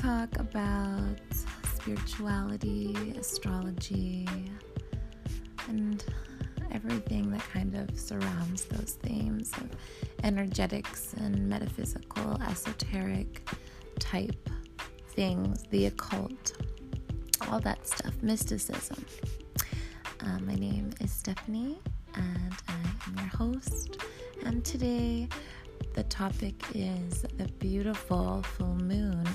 talk about spirituality, astrology, and everything that kind of surrounds those themes of energetics and metaphysical, esoteric type things, the occult, all that stuff, mysticism. Uh, my name is Stephanie, and I am your host. And today, the topic is the beautiful full moon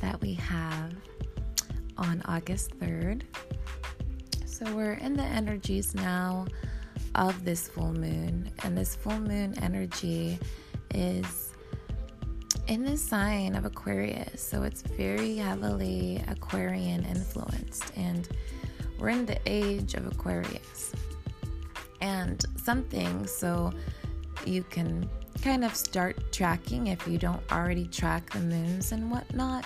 that we have on August 3rd. So, we're in the energies now of this full moon, and this full moon energy is in the sign of Aquarius. So, it's very heavily Aquarian influenced, and we're in the age of Aquarius. And something so you can kind of start tracking if you don't already track the moons and whatnot.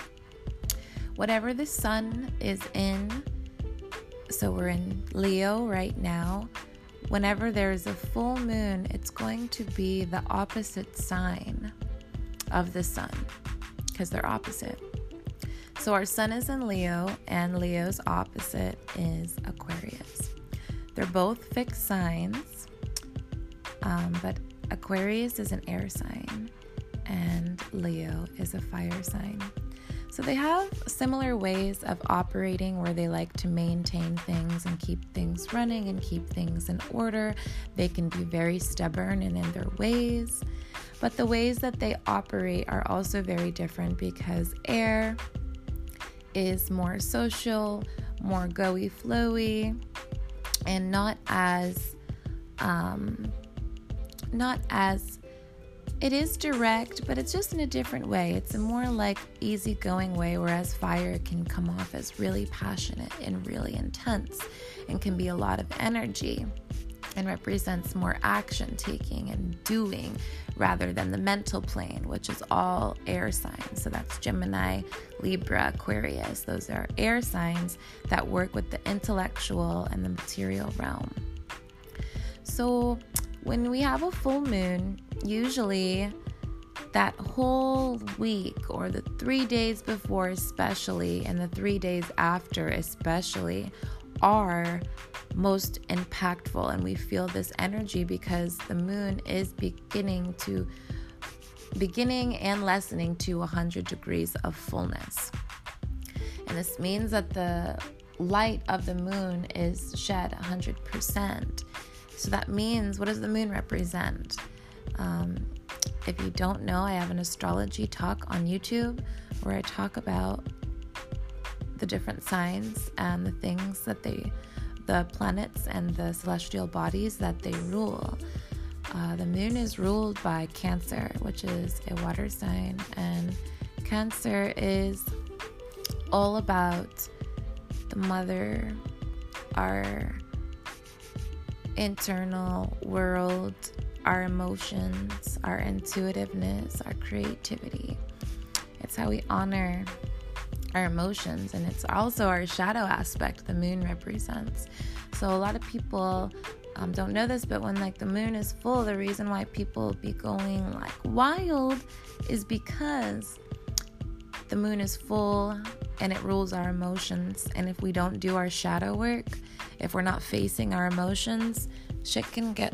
Whatever the sun is in, so we're in Leo right now. Whenever there's a full moon, it's going to be the opposite sign of the sun because they're opposite. So our sun is in Leo, and Leo's opposite is Aquarius. They're both fixed signs, um, but Aquarius is an air sign, and Leo is a fire sign. So they have similar ways of operating where they like to maintain things and keep things running and keep things in order. They can be very stubborn and in their ways. But the ways that they operate are also very different because air is more social, more goey flowy, and not as um, not as it is direct, but it's just in a different way. It's a more like easygoing way, whereas fire can come off as really passionate and really intense and can be a lot of energy and represents more action taking and doing rather than the mental plane, which is all air signs. So that's Gemini, Libra, Aquarius. Those are air signs that work with the intellectual and the material realm. So when we have a full moon, usually that whole week or the three days before, especially, and the three days after, especially, are most impactful. And we feel this energy because the moon is beginning to beginning and lessening to 100 degrees of fullness. And this means that the light of the moon is shed 100% so that means what does the moon represent um, if you don't know i have an astrology talk on youtube where i talk about the different signs and the things that they, the planets and the celestial bodies that they rule. Uh, the moon is ruled by Cancer, which is a water sign, and Cancer is all about the mother, our internal world, our emotions, our intuitiveness, our creativity. It's how we honor our emotions and it's also our shadow aspect the moon represents so a lot of people um, don't know this but when like the moon is full the reason why people be going like wild is because the moon is full and it rules our emotions and if we don't do our shadow work if we're not facing our emotions shit can get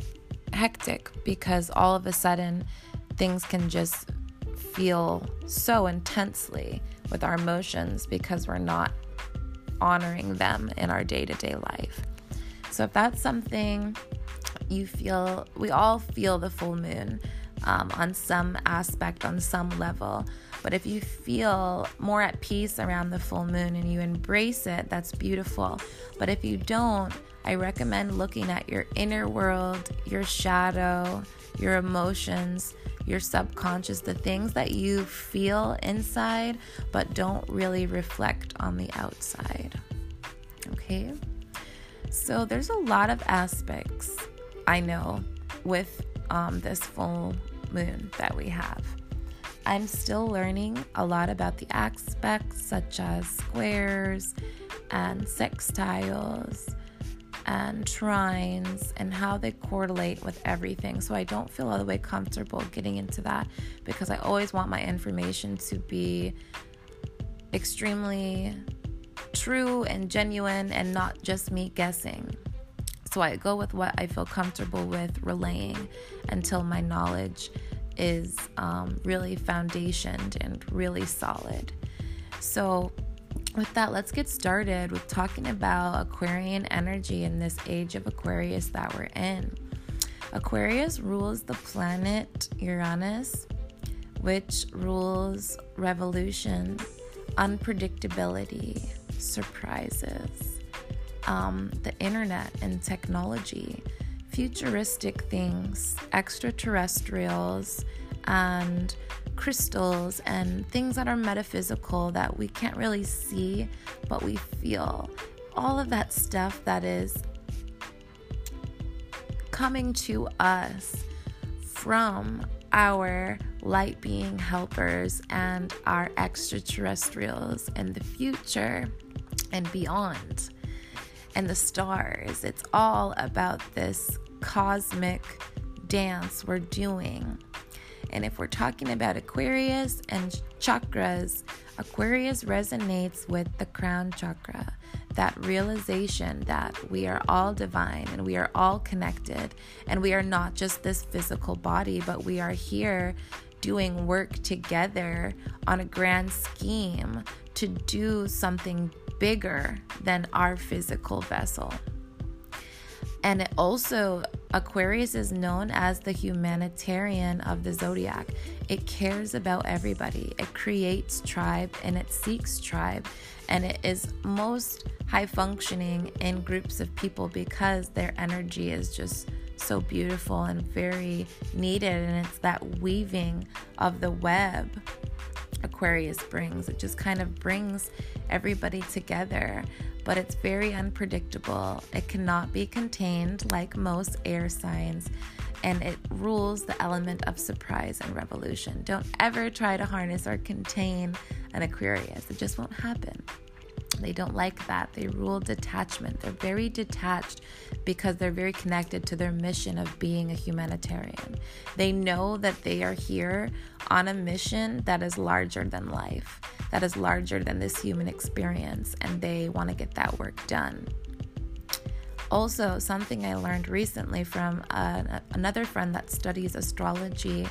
hectic because all of a sudden things can just feel so intensely with our emotions because we're not honoring them in our day to day life. So, if that's something you feel, we all feel the full moon um, on some aspect, on some level. But if you feel more at peace around the full moon and you embrace it, that's beautiful. But if you don't, I recommend looking at your inner world, your shadow, your emotions, your subconscious, the things that you feel inside but don't really reflect on the outside. Okay? So there's a lot of aspects I know with um, this full moon that we have. I'm still learning a lot about the aspects such as squares and sextiles and trines and how they correlate with everything. So I don't feel all the way comfortable getting into that because I always want my information to be extremely true and genuine and not just me guessing. So I go with what I feel comfortable with relaying until my knowledge is um, really foundationed and really solid. So, with that, let's get started with talking about Aquarian energy in this age of Aquarius that we're in. Aquarius rules the planet Uranus, which rules revolution, unpredictability, surprises, um, the internet and technology, futuristic things, extraterrestrials, and crystals and things that are metaphysical that we can't really see, but we feel. All of that stuff that is coming to us from our light being helpers and our extraterrestrials in the future and beyond and the stars. It's all about this cosmic dance we're doing. And if we're talking about Aquarius and chakras, Aquarius resonates with the crown chakra, that realization that we are all divine and we are all connected and we are not just this physical body, but we are here doing work together on a grand scheme to do something bigger than our physical vessel. And it also, Aquarius is known as the humanitarian of the zodiac. It cares about everybody, it creates tribe and it seeks tribe. And it is most high functioning in groups of people because their energy is just so beautiful and very needed. And it's that weaving of the web Aquarius brings. It just kind of brings everybody together, but it's very unpredictable. It cannot be contained like most air signs, and it rules the element of surprise and revolution. Don't ever try to harness or contain an Aquarius, it just won't happen. They don't like that. They rule detachment. They're very detached because they're very connected to their mission of being a humanitarian. They know that they are here on a mission that is larger than life, that is larger than this human experience, and they want to get that work done. Also, something I learned recently from uh, another friend that studies astrology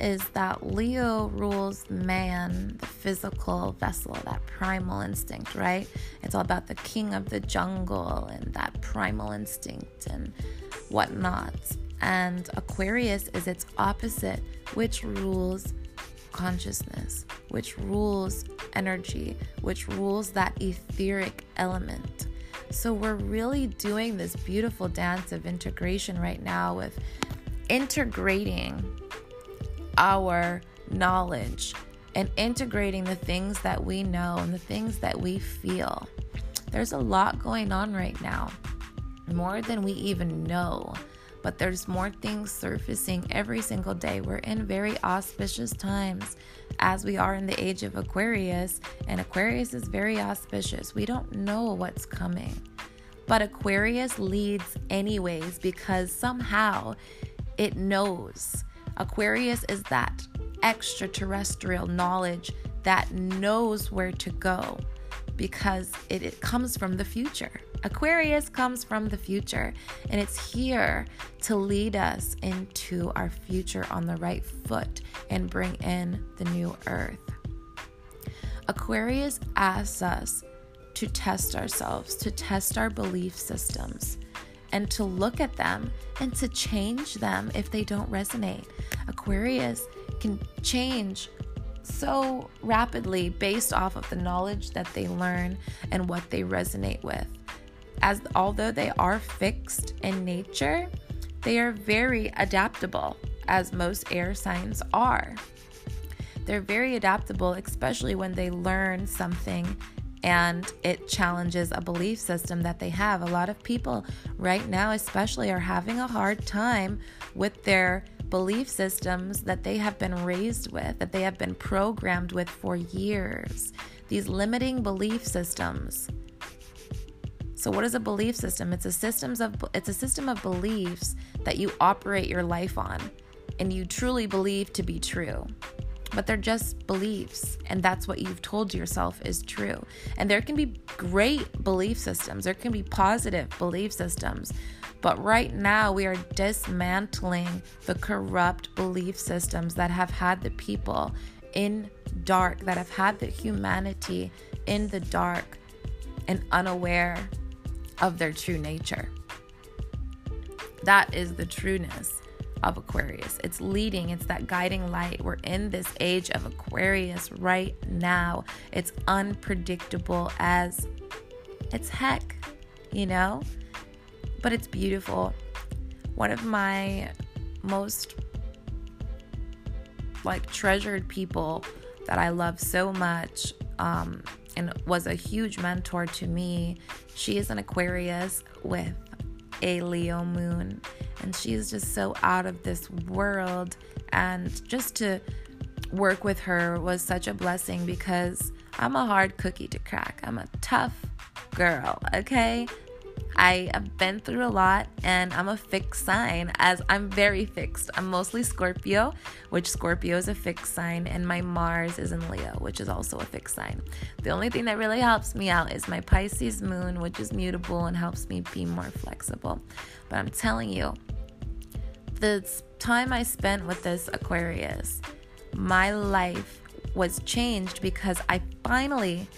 is that Leo rules man, the physical vessel, that primal instinct, right? It's all about the king of the jungle and that primal instinct and whatnot. And Aquarius is its opposite, which rules consciousness, which rules energy, which rules that etheric element. So we're really doing this beautiful dance of integration right now with integrating our knowledge and integrating the things that we know and the things that we feel. There's a lot going on right now, more than we even know, but there's more things surfacing every single day. We're in very auspicious times as we are in the age of Aquarius, and Aquarius is very auspicious. We don't know what's coming. But Aquarius leads anyways because somehow it knows Aquarius is that extraterrestrial knowledge that knows where to go because it, it, comes from the future. Aquarius comes from the future and it's here to lead us into our future on the right foot and bring in the new earth. Aquarius asks us to test ourselves, to test our belief systems and to look at them and to change them if they don't resonate. Aquarius can change so rapidly based off of the knowledge that they learn and what they resonate with. As although they are fixed in nature, they are very adaptable, as most air signs are. They're very adaptable, especially when they learn something and it challenges a belief system that they have. A lot of people right now, especially, are having a hard time with their belief systems that they have been raised with, that they have been programmed with for years. These limiting belief systems. So what is a belief system? It's a systems of it's a system of beliefs that you operate your life on and you truly believe to be true. But they're just beliefs, and that's what you've told yourself is true. And there can be great belief systems, there can be positive belief systems. But right now, we are dismantling the corrupt belief systems that have had the people in dark, that have had the humanity in the dark and unaware of their true nature. That is the trueness of Aquarius. It's leading, it's that guiding light. We're in this age of Aquarius right now. It's unpredictable as it's heck, you know? But it's beautiful. One of my most like treasured people that I love so much um, and was a huge mentor to me. She is an Aquarius with a Leo moon, and she's just so out of this world. And just to work with her was such a blessing because I'm a hard cookie to crack. I'm a tough girl, okay? I have been through a lot and I'm a fixed sign as I'm very fixed. I'm mostly Scorpio, which Scorpio is a fixed sign, and my Mars is in Leo, which is also a fixed sign. The only thing that really helps me out is my Pisces moon, which is mutable and helps me be more flexible. But I'm telling you, the time I spent with this Aquarius, my life was changed because I finally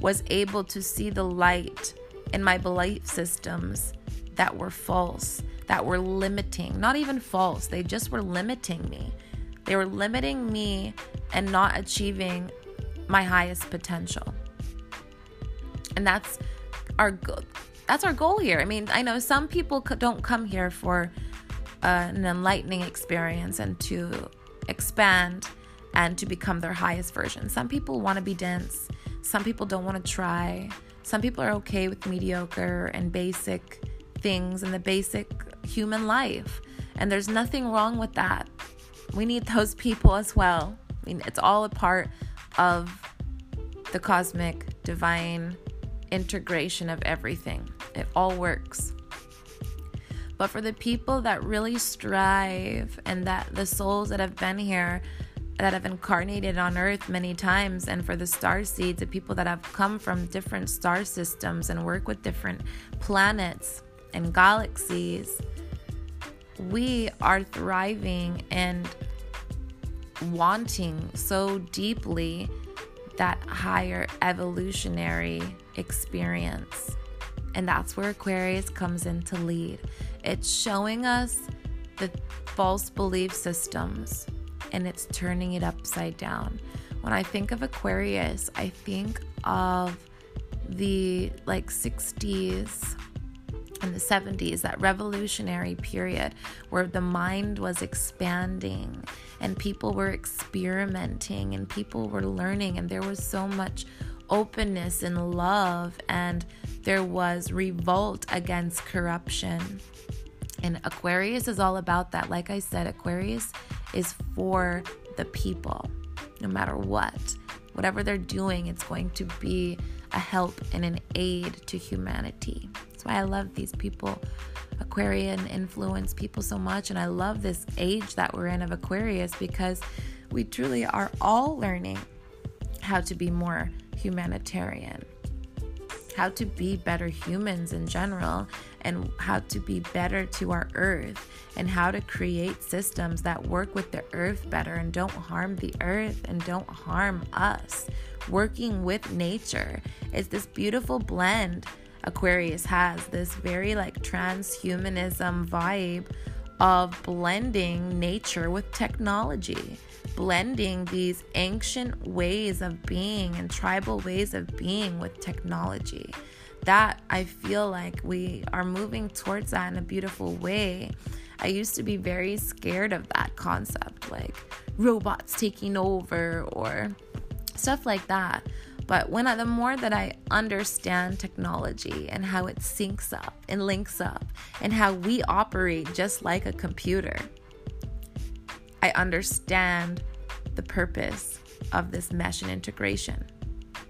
was able to see the light in my belief systems that were false, that were limiting, not even false, they just were limiting me. They were limiting me and not achieving my highest potential. And that's our goal. That's our goal here. I mean, I know some people don't come here for uh, an enlightening experience and to expand and to become their highest version. Some people want to be dense. Some people don't want to try. Some people are okay with mediocre and basic things and the basic human life. And there's nothing wrong with that. We need those people as well. I mean, it's all a part of the cosmic divine integration of everything. It all works. But for the people that really strive and that the souls that have been here that have incarnated on earth many times and for the star seeds the people that have come from different star systems and work with different planets and galaxies we are thriving and wanting so deeply that higher evolutionary experience. And that's where aquarius comes in to lead. It's showing us the false belief systems and it's turning it upside down. When I think of Aquarius, I think of the like 60s and the 70s, that revolutionary period where the mind was expanding and people were experimenting and people were learning, and there was so much openness and love, and there was revolt against corruption. And Aquarius is all about that. Like I said, Aquarius is for the people, no matter what. Whatever they're doing, it's going to be a help and an aid to humanity. That's why I love these people. Aquarian influence people so much, and I love this age that we're in of Aquarius because we truly are all learning how to be more humanitarian how to be better humans in general and how to be better to our earth and how to create systems that work with the earth better and don't harm the earth and don't harm us. Working with nature is this beautiful blend. Aquarius has this very like transhumanism vibe of blending nature with technology blending these ancient ways of being and tribal ways of being with technology. That I feel like we are moving towards that in a beautiful way. I used to be very scared of that concept, like robots taking over or stuff like that. But when I, the more that I understand technology and how it syncs up and links up and how we operate just like a computer, I understand the purpose of this mesh and integration.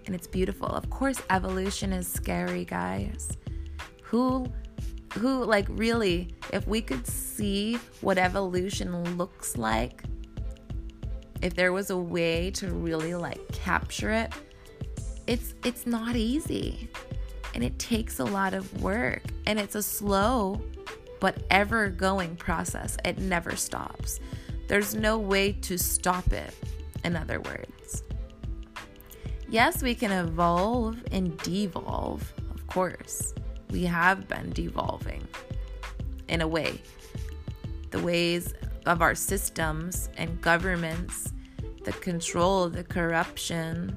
And it's beautiful. Of course, evolution is scary, guys. Who who like really if we could see what evolution looks like if there was a way to really like capture it it's it's not easy and it takes a lot of work and it's a slow but ever going process it never stops there's no way to stop it in other words yes we can evolve and devolve of course we have been devolving in a way. The ways of our systems and governments, the control, the corruption,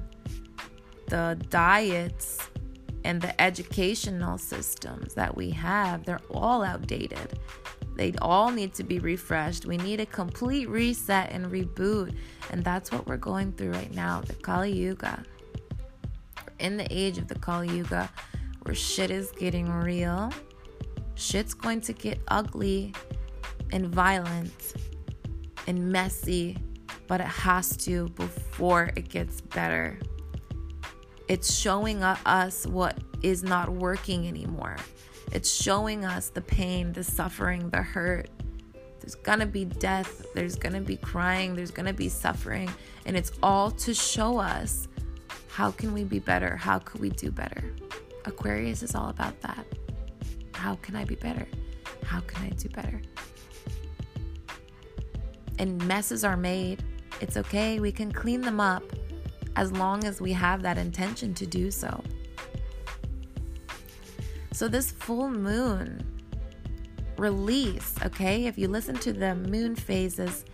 the diets, and the educational systems that we have, they're all outdated. They all need to be refreshed. We need a complete reset and reboot. And that's what we're going through right now the Kali Yuga. We're in the age of the Kali Yuga where shit is getting real. Shit's going to get ugly and violent and messy, but it has to before it gets better. It's showing us what is not working anymore. It's showing us the pain, the suffering, the hurt. There's gonna be death, there's gonna be crying, there's gonna be suffering, and it's all to show us how can we be better? How could we do better? Aquarius is all about that. How can I be better? How can I do better? And messes are made. It's okay. We can clean them up as long as we have that intention to do so. So, this full moon release, okay, if you listen to the moon phases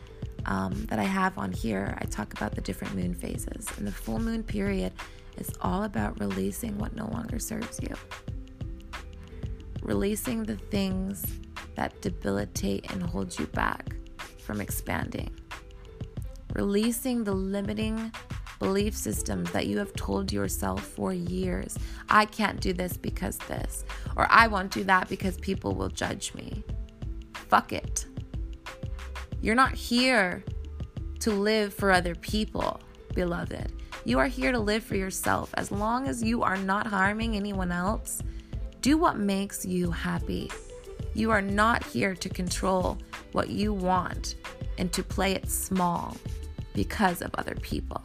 um, that I have on here, I talk about the different moon phases. And the full moon period is all about releasing what no longer serves you. Releasing the things that debilitate and hold you back from expanding. Releasing the limiting belief systems that you have told yourself for years. I can't do this because this, or I won't do that because people will judge me. Fuck it. You're not here to live for other people, beloved. You are here to live for yourself. As long as you are not harming anyone else, do what makes you happy. You are not here to control what you want and to play it small because of other people.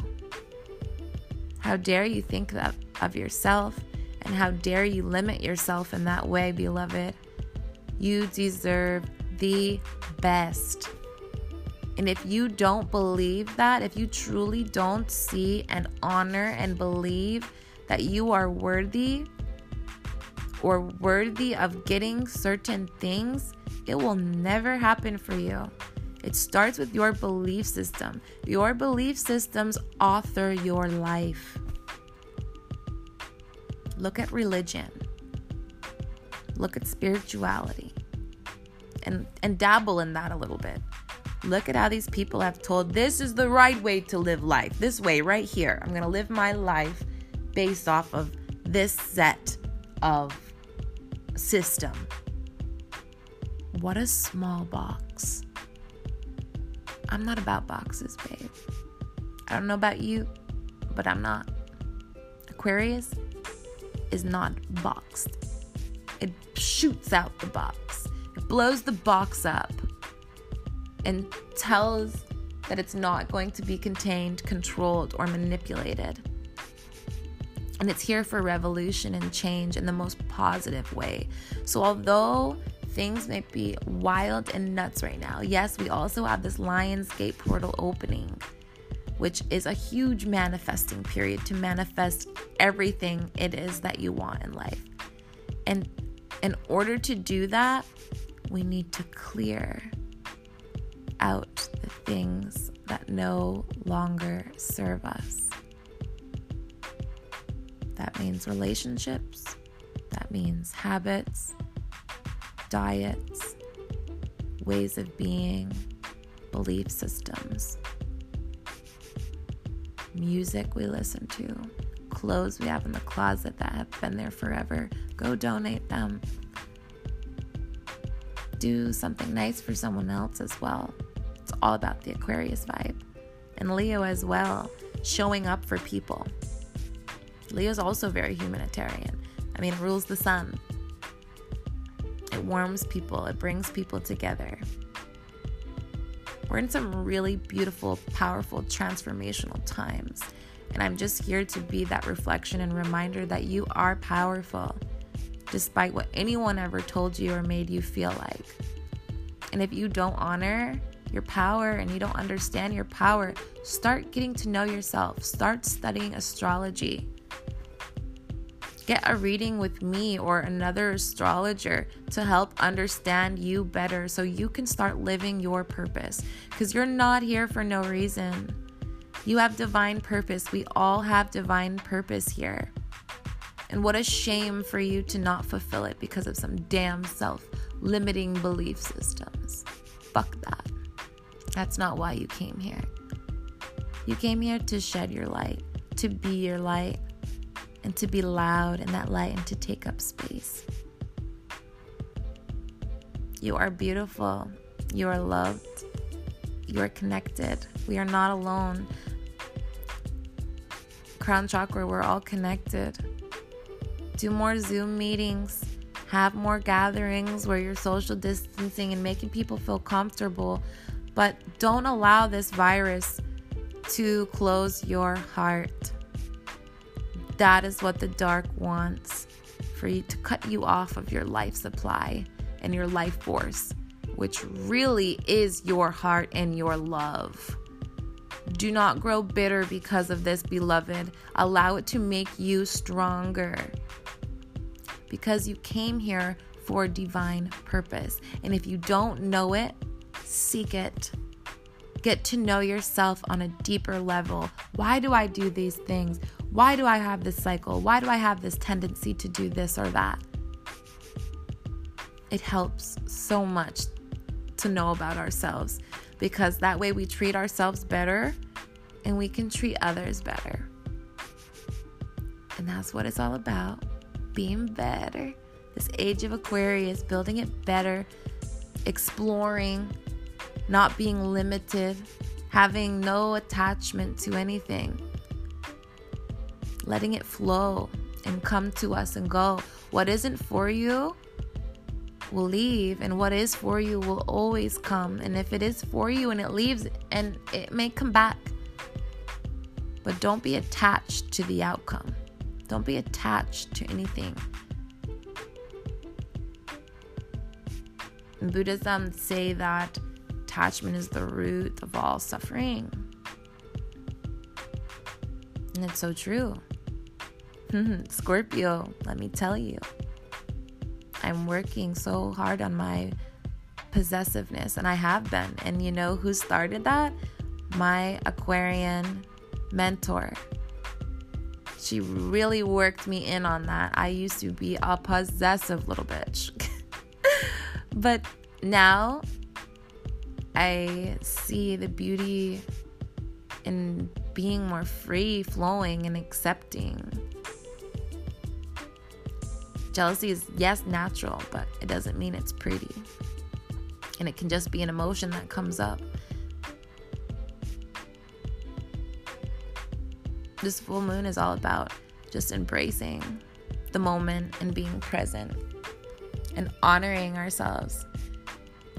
How dare you think that of yourself and how dare you limit yourself in that way, beloved? You deserve the best. And if you don't believe that, if you truly don't see and honor and believe that you are worthy or worthy of getting certain things, it will never happen for you. It starts with your belief system. Your belief systems author your life. Look at religion. Look at spirituality. And and dabble in that a little bit. Look at how these people have told this is the right way to live life. This way, right here. I'm going to live my life based off of this set of system. What a small box. I'm not about boxes, babe. I don't know about you, but I'm not. Aquarius is not boxed, it shoots out the box, it blows the box up and tells that it's not going to be contained, controlled, or manipulated. And it's here for revolution and change in the most positive way. So, although things may be wild and nuts right now, yes, we also have this Lionsgate portal opening, which is a huge manifesting period to manifest everything it is that you want in life. And in order to do that, we need to clear out the things that no longer serve us. That means relationships, that means habits, diets, ways of being, belief systems, music we listen to, clothes we have in the closet that have been there forever. Go donate them. Do something nice for someone else as well It's all about the Aquarius vibe. And Leo as well, showing up for people. Leo's also very humanitarian. I mean, rules the sun. It warms people, it brings people together. We're in some really beautiful, powerful, transformational times. And I'm just here to be that reflection and reminder that you are powerful, despite what anyone ever told you or made you feel like. And if you don't honor your power and you don't understand your power, start getting to know yourself. Start studying astrology. Get a reading with me or another astrologer to help understand you better so you can start living your purpose. Because you're not here for no reason. You have divine purpose. We all have divine purpose here. And what a shame for you to not fulfill it because of some damn self limiting belief systems. Fuck that. That's not why you came here. You came here to shed your light, to be your light, and to be loud in that light and to take up space. You are beautiful. You are loved. You are connected. We are not alone. Crown Chakra, we're all connected. Do more Zoom meetings. Have more gatherings where you're social distancing and making people feel comfortable. But don't allow this virus to close your heart. That is what the dark wants for you to cut you off of your life supply and your life force, which really is your heart and your love. Do not grow bitter because of this, beloved. Allow it to make you stronger. Because you came here for divine purpose. And if you don't know it, seek it. Get to know yourself on a deeper level. Why do I do these things? Why do I have this cycle? Why do I have this tendency to do this or that? It helps so much to know about ourselves because that way we treat ourselves better and we can treat others better. And that's what it's all about being better. This age of Aquarius, building it better, exploring, not being limited, having no attachment to anything letting it flow and come to us and go. What isn't for you will leave, and what is for you will always come. And if it is for you and it leaves, and it may come back, but don't be attached to the outcome. Don't be attached to anything. In Buddhism, say that attachment is the root of all suffering. And it's so true. Mm-hmm. Scorpio, let me tell you, I'm working so hard on my possessiveness, and I have been. And you know who started that? My Aquarian mentor. She really worked me in on that. I used to be a possessive little bitch. but now I see the beauty in being more free flowing and accepting Jealousy is, yes, natural, but it doesn't mean it's pretty. And it can just be an emotion that comes up. This full moon is all about just embracing the moment and being present and honoring ourselves.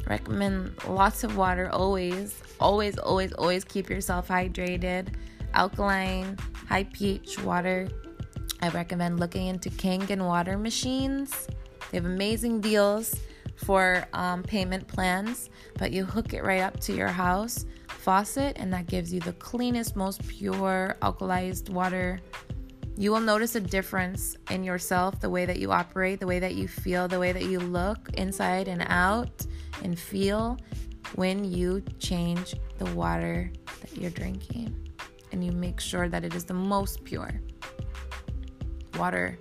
Recommend lots of water always. Always, always, always keep yourself hydrated. Alkaline, high pH water I recommend looking into Kangen water machines. They have amazing deals for um, payment plans, but you hook it right up to your house faucet, and that gives you the cleanest, most pure alkalized water. You will notice a difference in yourself, the way that you operate, the way that you feel, the way that you look inside and out and feel when you change the water that you're drinking and you make sure that it is the most pure. Water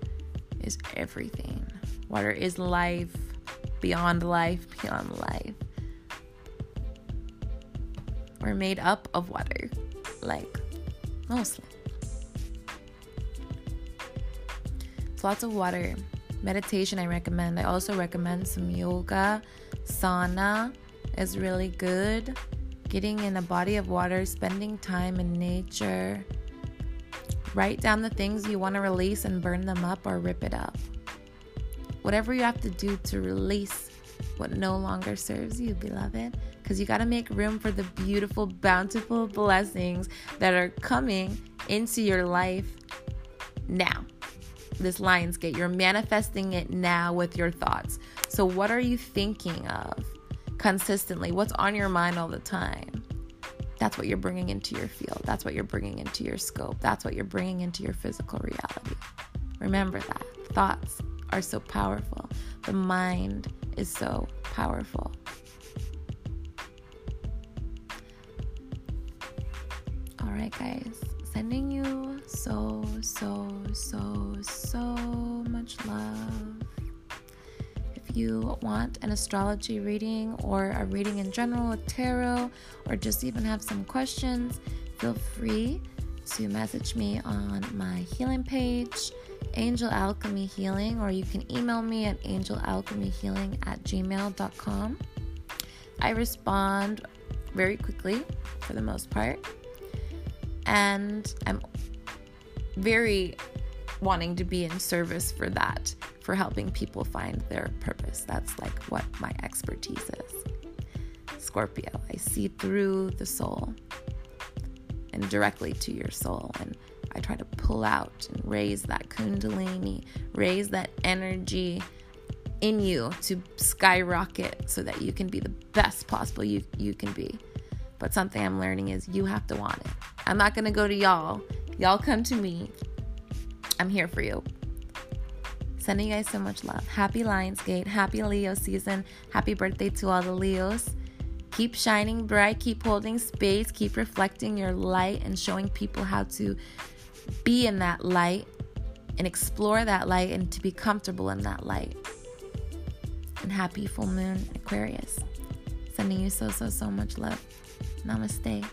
is everything. Water is life, beyond life, beyond life. We're made up of water, like mostly. So lots of water. Meditation, I recommend. I also recommend some yoga. Sauna is really good. Getting in a body of water, spending time in nature Write down the things you want to release and burn them up or rip it up. whatever you have to do to release what no longer serves you, beloved. Because you got to make room for the beautiful, bountiful blessings that are coming into your life now. This lion's gate, you're manifesting it now with your thoughts. So, what are you thinking of consistently? What's on your mind all the time? That's what you're bringing into your field. That's what you're bringing into your scope. That's what you're bringing into your physical reality. Remember that. Thoughts are so powerful. The mind is so powerful. All right, guys. Sending you so, so, so, so much love. You want an astrology reading or a reading in general with tarot, or just even have some questions, feel free to message me on my healing page Angel Alchemy Healing, or you can email me at angelalchemyhealing at gmail.com. I respond very quickly for the most part, and I'm very wanting to be in service for that, for helping people find their purpose. That's like what my expertise is. Scorpio, I see through the soul and directly to your soul and I try to pull out and raise that kundalini, raise that energy in you to skyrocket so that you can be the best possible you, you can be. But something I'm learning is you have to want it. I'm not going to go to y'all. Y'all come to me. I'm here for you. Sending you guys so much love. Happy Lionsgate. Happy Leo season. Happy birthday to all the Leos. Keep shining bright. Keep holding space. Keep reflecting your light and showing people how to be in that light and explore that light and to be comfortable in that light. And happy full moon, Aquarius. Sending you so, so, so much love. Namaste.